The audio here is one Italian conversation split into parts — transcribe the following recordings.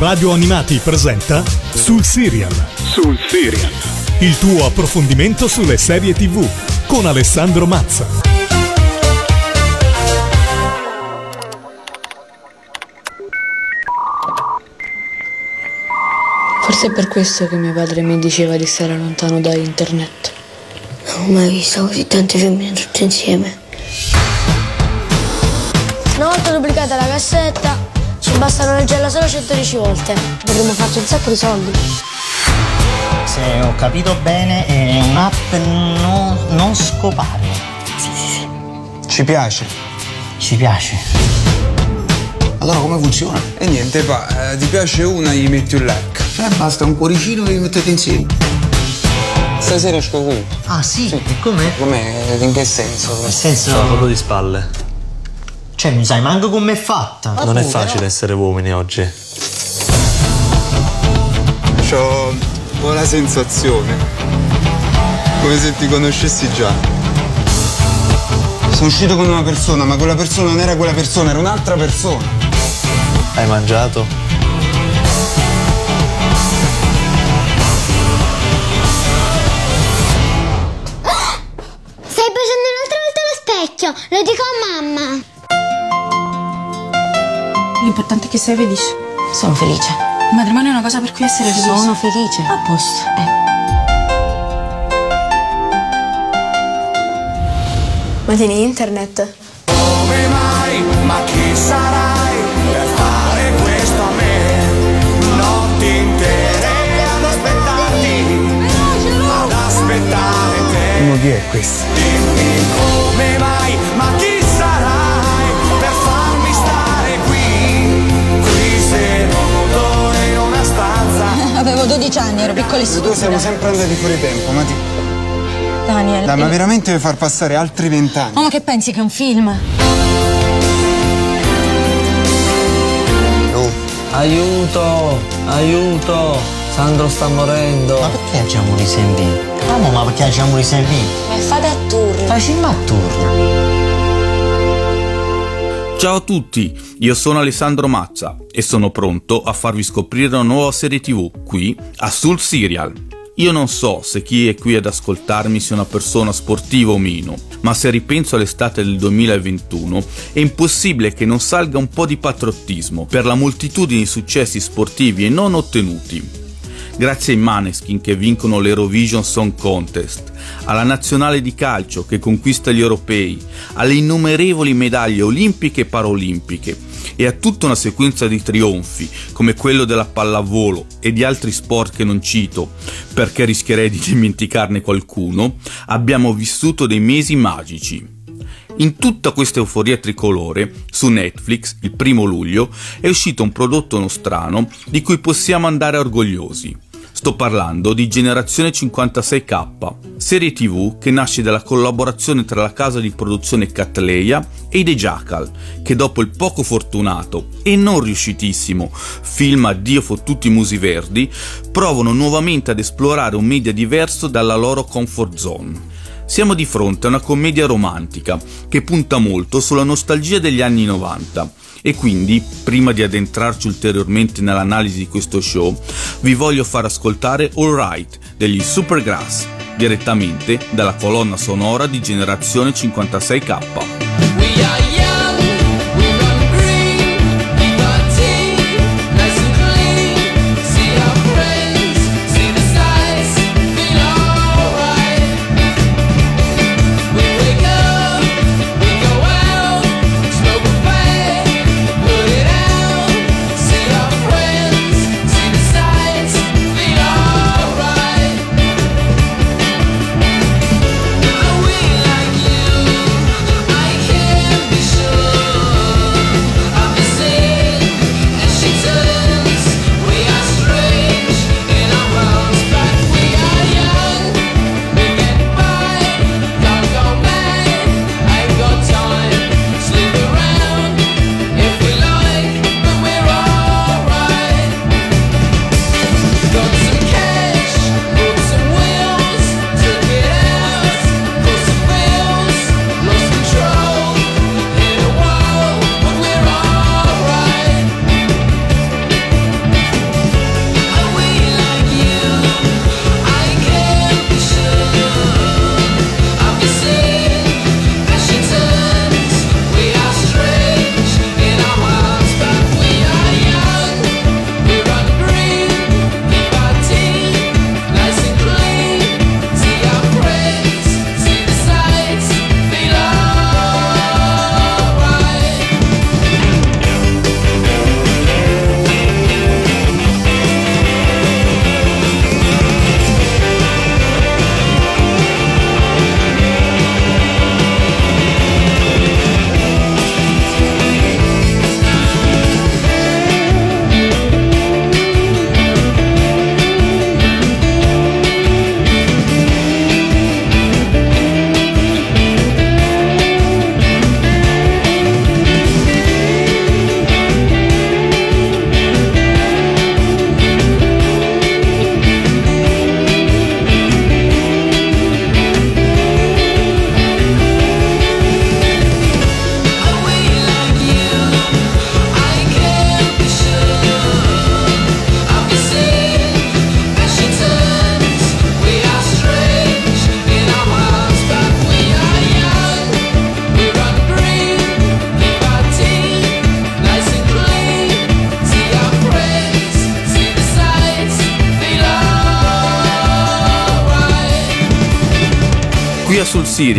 Radio Animati presenta Sul Serial. Sul Serial. Il tuo approfondimento sulle serie TV con Alessandro Mazza. Forse è per questo che mio padre mi diceva di stare lontano da internet. Non ho mai visto così tante femmine tutte insieme. Una volta duplicata la cassetta, bastano leggerla solo 110 volte. Potremmo farci un sacco di soldi. Se ho capito bene, è un'app no- non scopare. Ci piace. Ci piace. Allora come funziona? E niente, pa, eh, ti piace una, gli metti un like. Cioè basta un cuoricino e vi mettete insieme. Stasera esco qui. Ah sì, e com'è? Com'è? In che senso? Nel senso... Proprio di spalle. Cioè, mi sai manco com'è fatta. Non è facile essere uomini oggi. Ho la sensazione. Come se ti conoscessi già. Sono uscito con una persona, ma quella persona non era quella persona, era un'altra persona. Hai mangiato? Stai baciando un'altra volta allo specchio, lo dico a mamma. L'importante è che sei felice. Sono felice. Il matrimonio è una cosa per cui essere felice. Sono felice. A posto. Eh. Ma tieni internet? Come mai? Ma chi sarai per fare questo a me? Notti intere ad aspettarti, ad aspettare te. Ma chi è questo? Dimmi come mai? 12 anni, ero piccolissima. Tu siamo sempre andati fuori tempo, ma ti... Daniel. Dai, ma veramente vuoi far passare altri vent'anni? Oh, ma che pensi che è un film? Aiuto! Aiuto! Sandro sta morendo. Ma perché agiamo risentiti? Amo, ma perché agiamo risentiti? Ma fate a turno. Facciamo a turno. Ciao a tutti, io sono Alessandro Mazza e sono pronto a farvi scoprire una nuova serie tv qui a Sul Serial. Io non so se chi è qui ad ascoltarmi sia una persona sportiva o meno, ma se ripenso all'estate del 2021 è impossibile che non salga un po' di patriottismo per la moltitudine di successi sportivi e non ottenuti. Grazie ai Maneskin che vincono l'Eurovision Song Contest, alla nazionale di calcio che conquista gli europei, alle innumerevoli medaglie olimpiche e paraolimpiche e a tutta una sequenza di trionfi come quello della pallavolo e di altri sport che non cito perché rischierei di dimenticarne qualcuno, abbiamo vissuto dei mesi magici. In tutta questa euforia tricolore, su Netflix, il primo luglio, è uscito un prodotto nostrano di cui possiamo andare orgogliosi. Sto parlando di Generazione 56K, serie tv che nasce dalla collaborazione tra la casa di produzione Catleya e The Jackal, che dopo il poco fortunato e non riuscitissimo film Addio fottuti musi verdi, provano nuovamente ad esplorare un media diverso dalla loro comfort zone. Siamo di fronte a una commedia romantica che punta molto sulla nostalgia degli anni 90 e quindi, prima di addentrarci ulteriormente nell'analisi di questo show, vi voglio far ascoltare All Right degli Supergrass, direttamente dalla colonna sonora di Generazione 56K.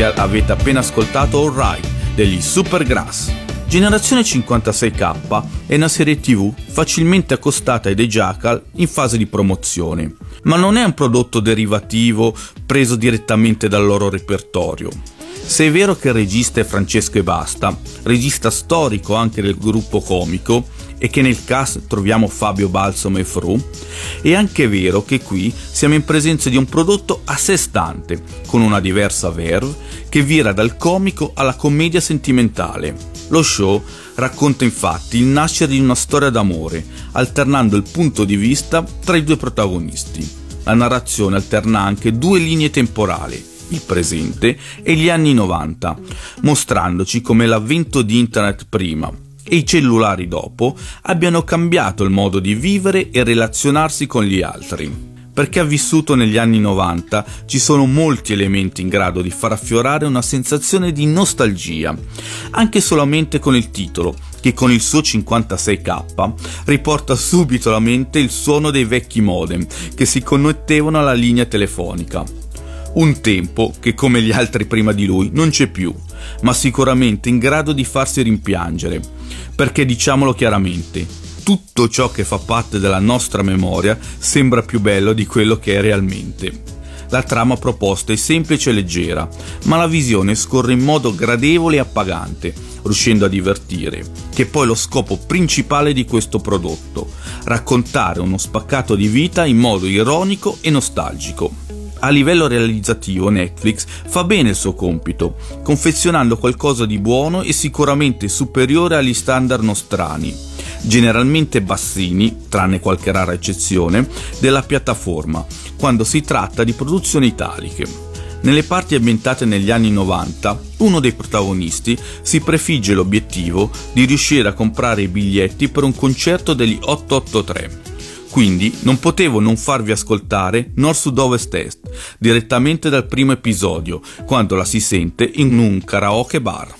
Serial avete appena ascoltato All Right degli Supergrass. Generazione 56K è una serie TV facilmente accostata ai The Jackal in fase di promozione, ma non è un prodotto derivativo preso direttamente dal loro repertorio. Se è vero che il regista è Francesco e Basta, regista storico anche del gruppo comico, e che nel cast troviamo Fabio Balsamo e Fru, è anche vero che qui siamo in presenza di un prodotto a sé stante, con una diversa verve che vira dal comico alla commedia sentimentale. Lo show racconta infatti il nascere di una storia d'amore, alternando il punto di vista tra i due protagonisti. La narrazione alterna anche due linee temporali, il presente e gli anni 90, mostrandoci come l'avvento di internet prima e i cellulari dopo abbiano cambiato il modo di vivere e relazionarsi con gli altri. Per chi ha vissuto negli anni 90 ci sono molti elementi in grado di far affiorare una sensazione di nostalgia, anche solamente con il titolo, che con il suo 56k riporta subito alla mente il suono dei vecchi modem che si connettevano alla linea telefonica. Un tempo che come gli altri prima di lui non c'è più, ma sicuramente in grado di farsi rimpiangere, perché diciamolo chiaramente, tutto ciò che fa parte della nostra memoria sembra più bello di quello che è realmente. La trama proposta è semplice e leggera, ma la visione scorre in modo gradevole e appagante, riuscendo a divertire, che è poi lo scopo principale di questo prodotto, raccontare uno spaccato di vita in modo ironico e nostalgico. A livello realizzativo Netflix fa bene il suo compito, confezionando qualcosa di buono e sicuramente superiore agli standard nostrani, generalmente bassini, tranne qualche rara eccezione, della piattaforma, quando si tratta di produzioni italiche. Nelle parti ambientate negli anni 90, uno dei protagonisti si prefigge l'obiettivo di riuscire a comprare i biglietti per un concerto degli 883 quindi non potevo non farvi ascoltare Nord Sud Ovest Est direttamente dal primo episodio, quando la si sente in un karaoke bar.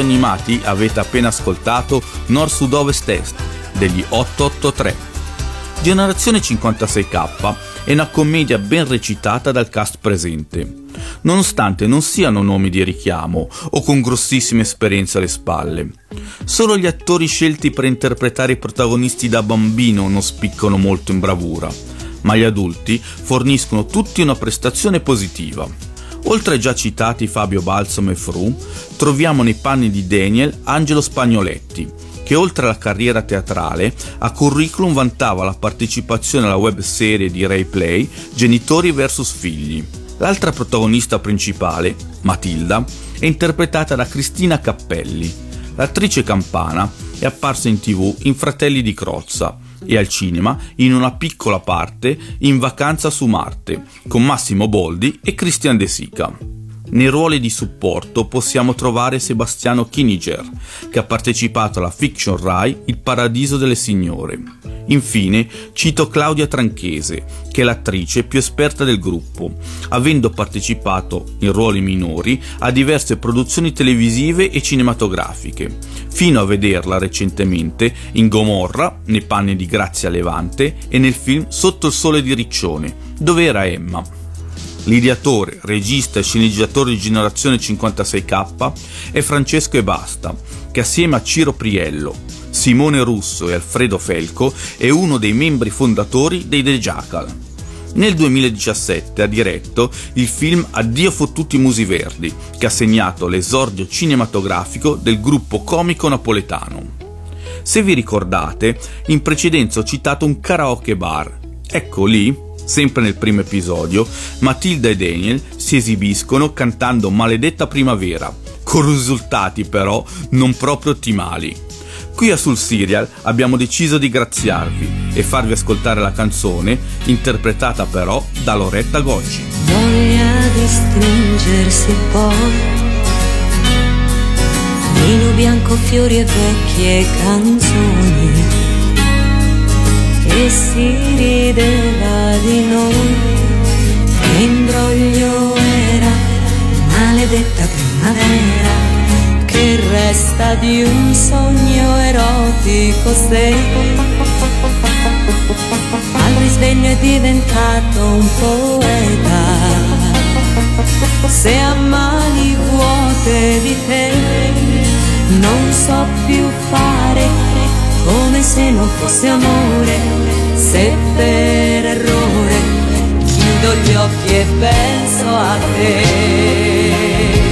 Animati avete appena ascoltato Nord Sud Ovest Est degli 883. Generazione 56K è una commedia ben recitata dal cast presente, nonostante non siano nomi di richiamo o con grossissime esperienze alle spalle. Solo gli attori scelti per interpretare i protagonisti da bambino non spiccano molto in bravura, ma gli adulti forniscono tutti una prestazione positiva. Oltre ai già citati Fabio Balsamo e Fru, troviamo nei panni di Daniel Angelo Spagnoletti, che oltre alla carriera teatrale, a curriculum vantava la partecipazione alla web serie di Ray Play Genitori vs Figli. L'altra protagonista principale, Matilda, è interpretata da Cristina Cappelli. L'attrice campana è apparsa in tv in Fratelli di Crozza e al cinema in una piccola parte in Vacanza su Marte con Massimo Boldi e Christian De Sica. Nei ruoli di supporto possiamo trovare Sebastiano Kiniger, che ha partecipato alla fiction Rai Il Paradiso delle Signore. Infine cito Claudia Tranchese, che è l'attrice più esperta del gruppo, avendo partecipato in ruoli minori a diverse produzioni televisive e cinematografiche, fino a vederla recentemente in Gomorra, nei panni di Grazia Levante e nel film Sotto il sole di Riccione, dove era Emma. L'ideatore, regista e sceneggiatore di Generazione 56K è Francesco E Basta, che assieme a Ciro Priello, Simone Russo e Alfredo Felco è uno dei membri fondatori dei The Jackal. Nel 2017 ha diretto il film Addio fottuti musi verdi, che ha segnato l'esordio cinematografico del gruppo comico napoletano. Se vi ricordate, in precedenza ho citato un karaoke bar. Ecco lì, sempre nel primo episodio, Matilda e Daniel si esibiscono cantando Maledetta Primavera, con risultati però non proprio ottimali. Qui a Sul Serial abbiamo deciso di graziarvi e farvi ascoltare la canzone, interpretata però da Loretta Goggi. Voglia di stringersi poi Vino bianco, fiori e vecchie canzoni Si rideva di noi. Che imbroglio era Maledetta primavera che resta di un sogno erotico se al risveglio è diventato un poeta. Se a mani vuote di te non so più fare come se non fosse amore se per errore chiudo gli occhi e penso a te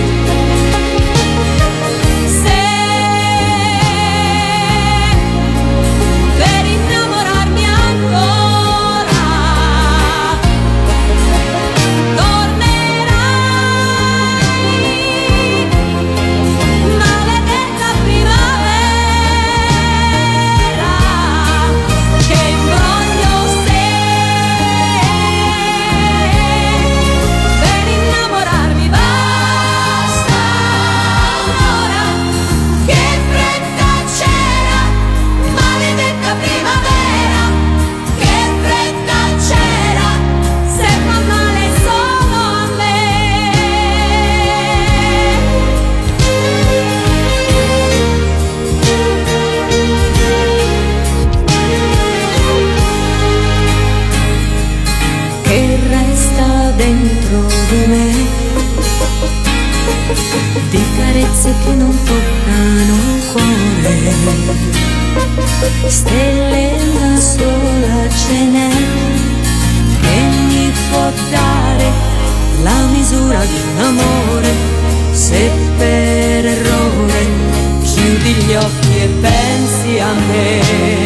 pensi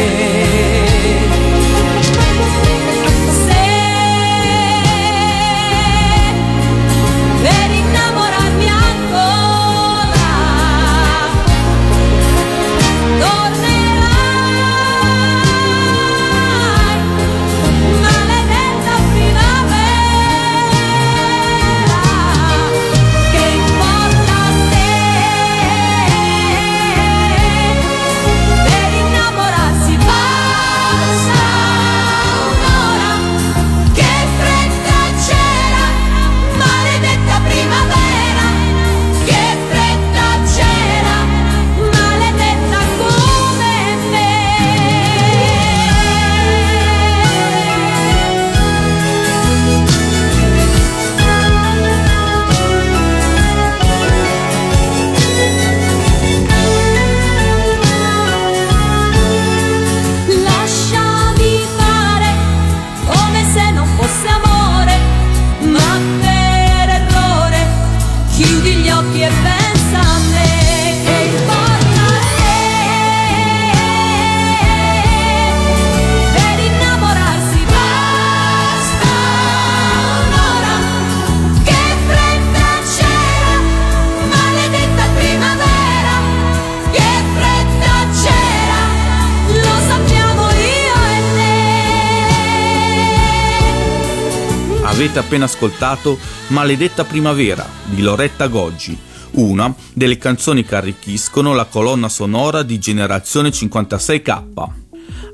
Avete appena ascoltato Maledetta Primavera di Loretta Goggi, una delle canzoni che arricchiscono la colonna sonora di Generazione 56K.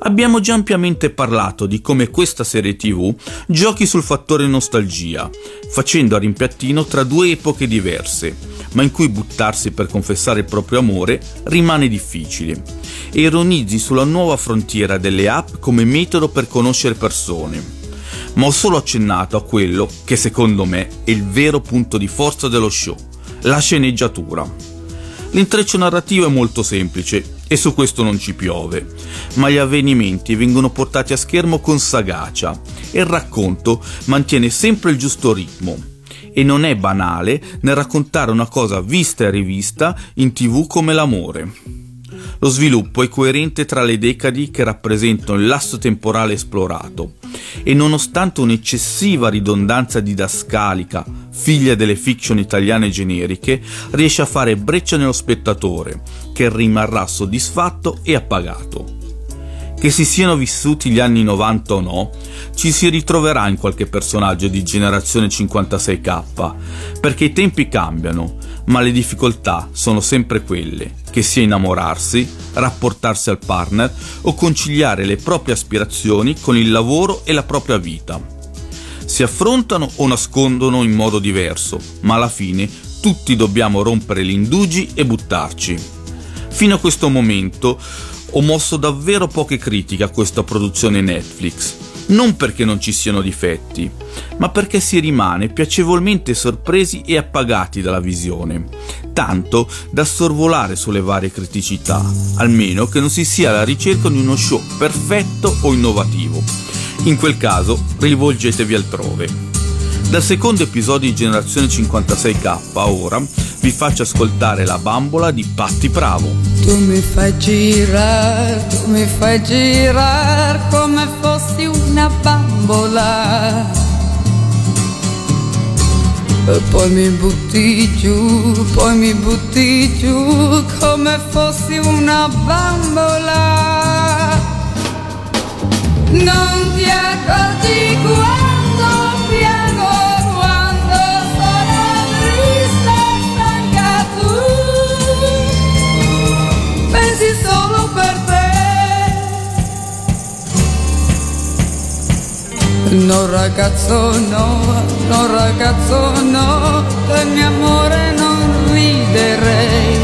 Abbiamo già ampiamente parlato di come questa serie tv giochi sul fattore nostalgia, facendo a rimpiattino tra due epoche diverse, ma in cui buttarsi per confessare il proprio amore rimane difficile, e ironizzi sulla nuova frontiera delle app come metodo per conoscere persone. Ma ho solo accennato a quello che secondo me è il vero punto di forza dello show, la sceneggiatura. L'intreccio narrativo è molto semplice e su questo non ci piove, ma gli avvenimenti vengono portati a schermo con sagacia e il racconto mantiene sempre il giusto ritmo. E non è banale nel raccontare una cosa vista e rivista in tv come l'amore. Lo sviluppo è coerente tra le decadi che rappresentano il lasso temporale esplorato e nonostante un'eccessiva ridondanza didascalica, figlia delle fiction italiane generiche, riesce a fare breccia nello spettatore, che rimarrà soddisfatto e appagato. Che si siano vissuti gli anni 90 o no, ci si ritroverà in qualche personaggio di generazione 56K, perché i tempi cambiano, ma le difficoltà sono sempre quelle, che sia innamorarsi, rapportarsi al partner o conciliare le proprie aspirazioni con il lavoro e la propria vita. Si affrontano o nascondono in modo diverso, ma alla fine tutti dobbiamo rompere gli indugi e buttarci. Fino a questo momento ho mosso davvero poche critiche a questa produzione Netflix, non perché non ci siano difetti, ma perché si rimane piacevolmente sorpresi e appagati dalla visione, tanto da sorvolare sulle varie criticità, almeno che non si sia alla ricerca di uno show perfetto o innovativo. In quel caso rivolgetevi altrove. Dal secondo episodio di Generazione 56K ora vi faccio ascoltare la bambola di Patti Bravo. Tu mi fai girare, tu mi fai girare come fossi una bambola. E poi mi butti giù, poi mi butti giù come fossi una bambola. Non ti accorgi quando No ragazzo no, no ragazzo no, del mio amore non riderei.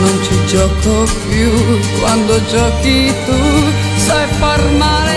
Non ci gioco più, quando giochi tu sai far male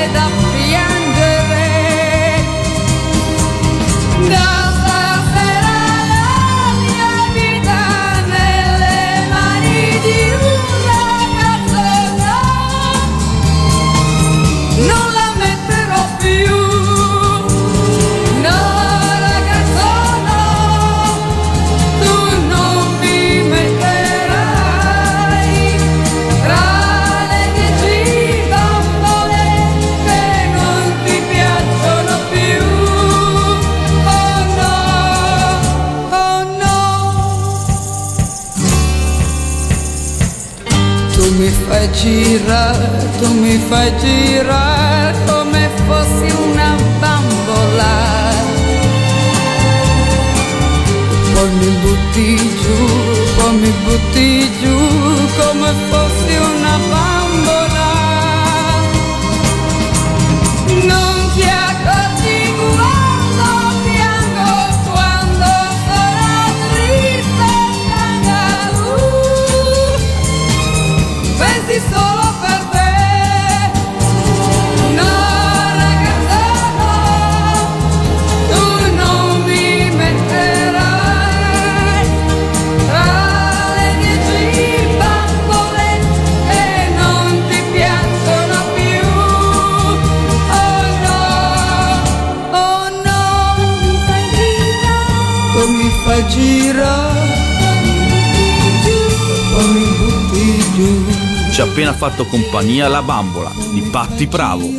fatto compagnia La bambola di Patti Bravo.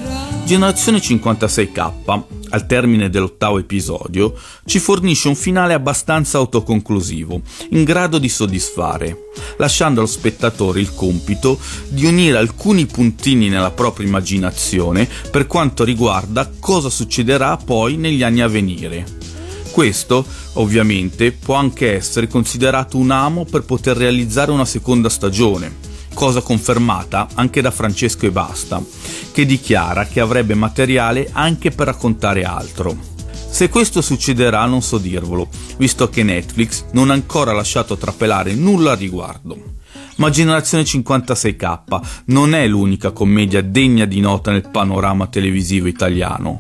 Generazione 56K al termine dell'ottavo episodio, ci fornisce un finale abbastanza autoconclusivo, in grado di soddisfare, lasciando allo spettatore il compito di unire alcuni puntini nella propria immaginazione per quanto riguarda cosa succederà poi negli anni a venire. Questo, ovviamente, può anche essere considerato un amo per poter realizzare una seconda stagione, cosa confermata anche da Francesco e Basta, che dichiara che avrebbe materiale anche per raccontare altro. Se questo succederà non so dirvelo, visto che Netflix non ha ancora lasciato trapelare nulla a riguardo. Ma Generazione 56K non è l'unica commedia degna di nota nel panorama televisivo italiano.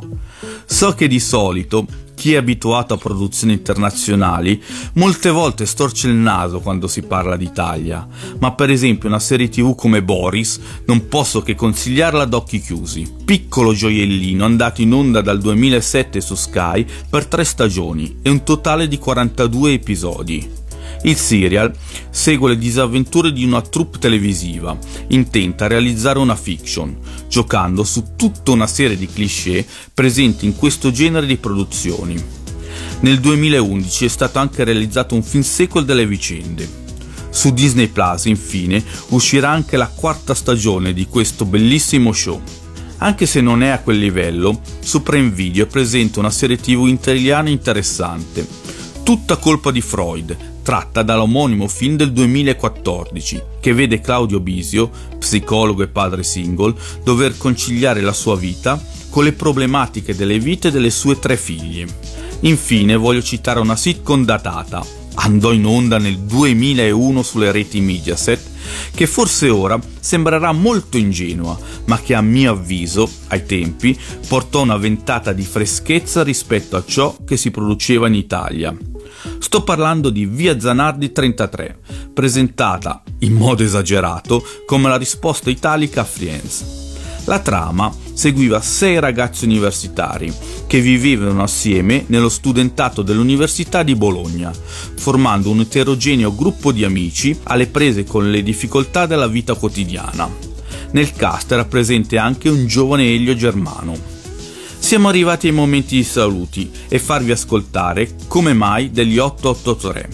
So che di solito chi è abituato a produzioni internazionali molte volte storce il naso quando si parla d'Italia, ma per esempio una serie tv come Boris non posso che consigliarla ad occhi chiusi. Piccolo gioiellino andato in onda dal 2007 su Sky per tre stagioni e un totale di 42 episodi. Il serial segue le disavventure di una troupe televisiva, intenta a realizzare una fiction, giocando su tutta una serie di cliché presenti in questo genere di produzioni. Nel 2011 è stato anche realizzato un film sequel delle vicende. Su Disney Plus, infine, uscirà anche la quarta stagione di questo bellissimo show. Anche se non è a quel livello, su Prime Video è presente una serie tv italiana interessante. Tutta colpa di Freud, tratta dall'omonimo film del 2014, che vede Claudio Bisio, psicologo e padre single, dover conciliare la sua vita con le problematiche delle vite delle sue tre figlie. Infine voglio citare una sitcom datata, andò in onda nel 2001 sulle reti Mediaset, che forse ora sembrerà molto ingenua, ma che a mio avviso, ai tempi, portò una ventata di freschezza rispetto a ciò che si produceva in Italia. Sto parlando di Via Zanardi 33, presentata, in modo esagerato, come la risposta italica a Friends. La trama seguiva sei ragazzi universitari che vivevano assieme nello studentato dell'Università di Bologna, formando un eterogeneo gruppo di amici alle prese con le difficoltà della vita quotidiana. Nel cast era presente anche un giovane Elio Germano. Siamo arrivati ai momenti di saluti e farvi ascoltare come mai degli 883.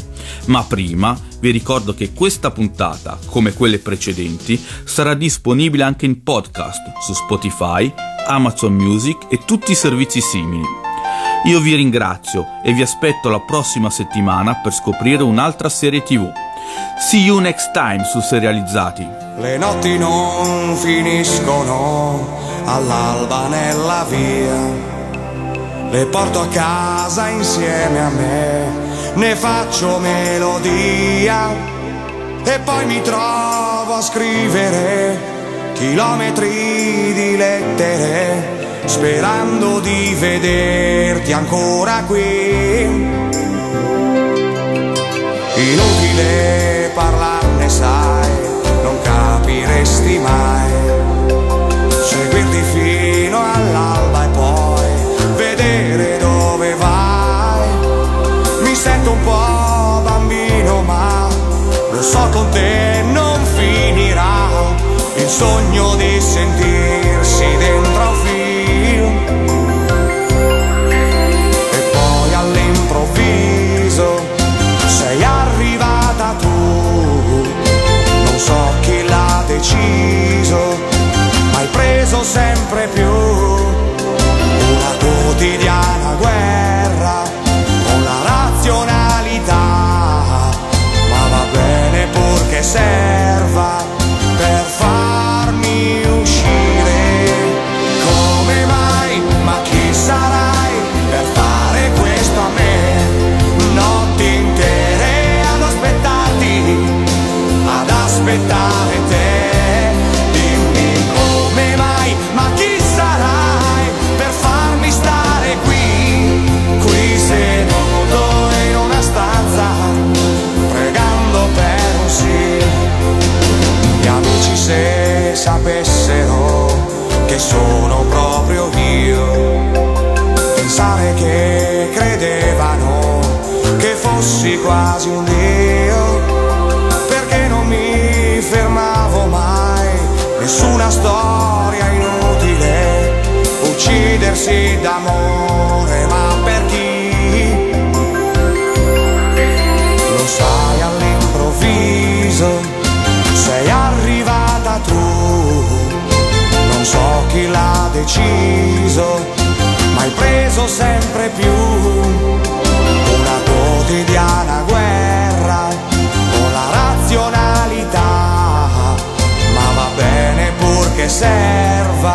Ma prima vi ricordo che questa puntata, come quelle precedenti, sarà disponibile anche in podcast su Spotify, Amazon Music e tutti i servizi simili. Io vi ringrazio e vi aspetto la prossima settimana per scoprire un'altra serie TV. See you next time su Serializzati. Le notti non finiscono all'alba nella via. Le porto a casa insieme a me, ne faccio melodia e poi mi trovo a scrivere chilometri di lettere, sperando di vederti ancora qui. Inutile parlarne, sai, non capiresti mai. Seguirti fino all'alba Il sogno di sentirsi dentro un film. E poi all'improvviso sei arrivata tu, non so chi l'ha deciso, ma hai preso sempre più una quotidiana guerra con la razionalità, ma va bene purché serva divento sempre più una quotidiana guerra con la razionalità, ma va bene purché serva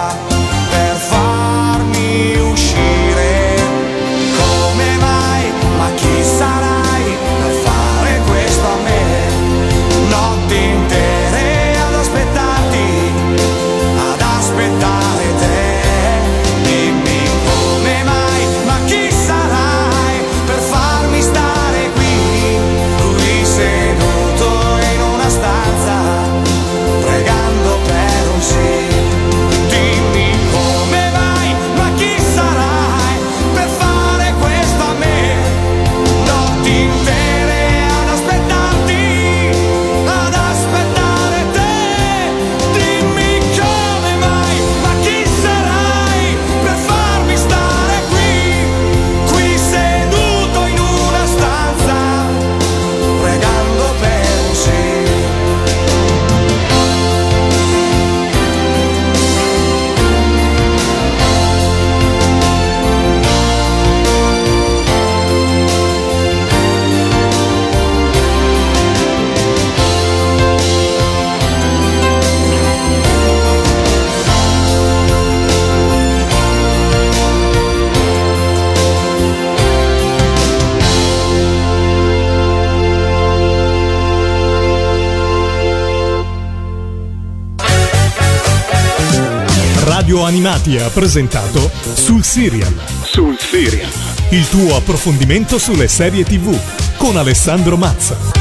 ti ha presentato Sul Serial. Sul Serial. Il tuo approfondimento sulle serie TV con Alessandro Mazza.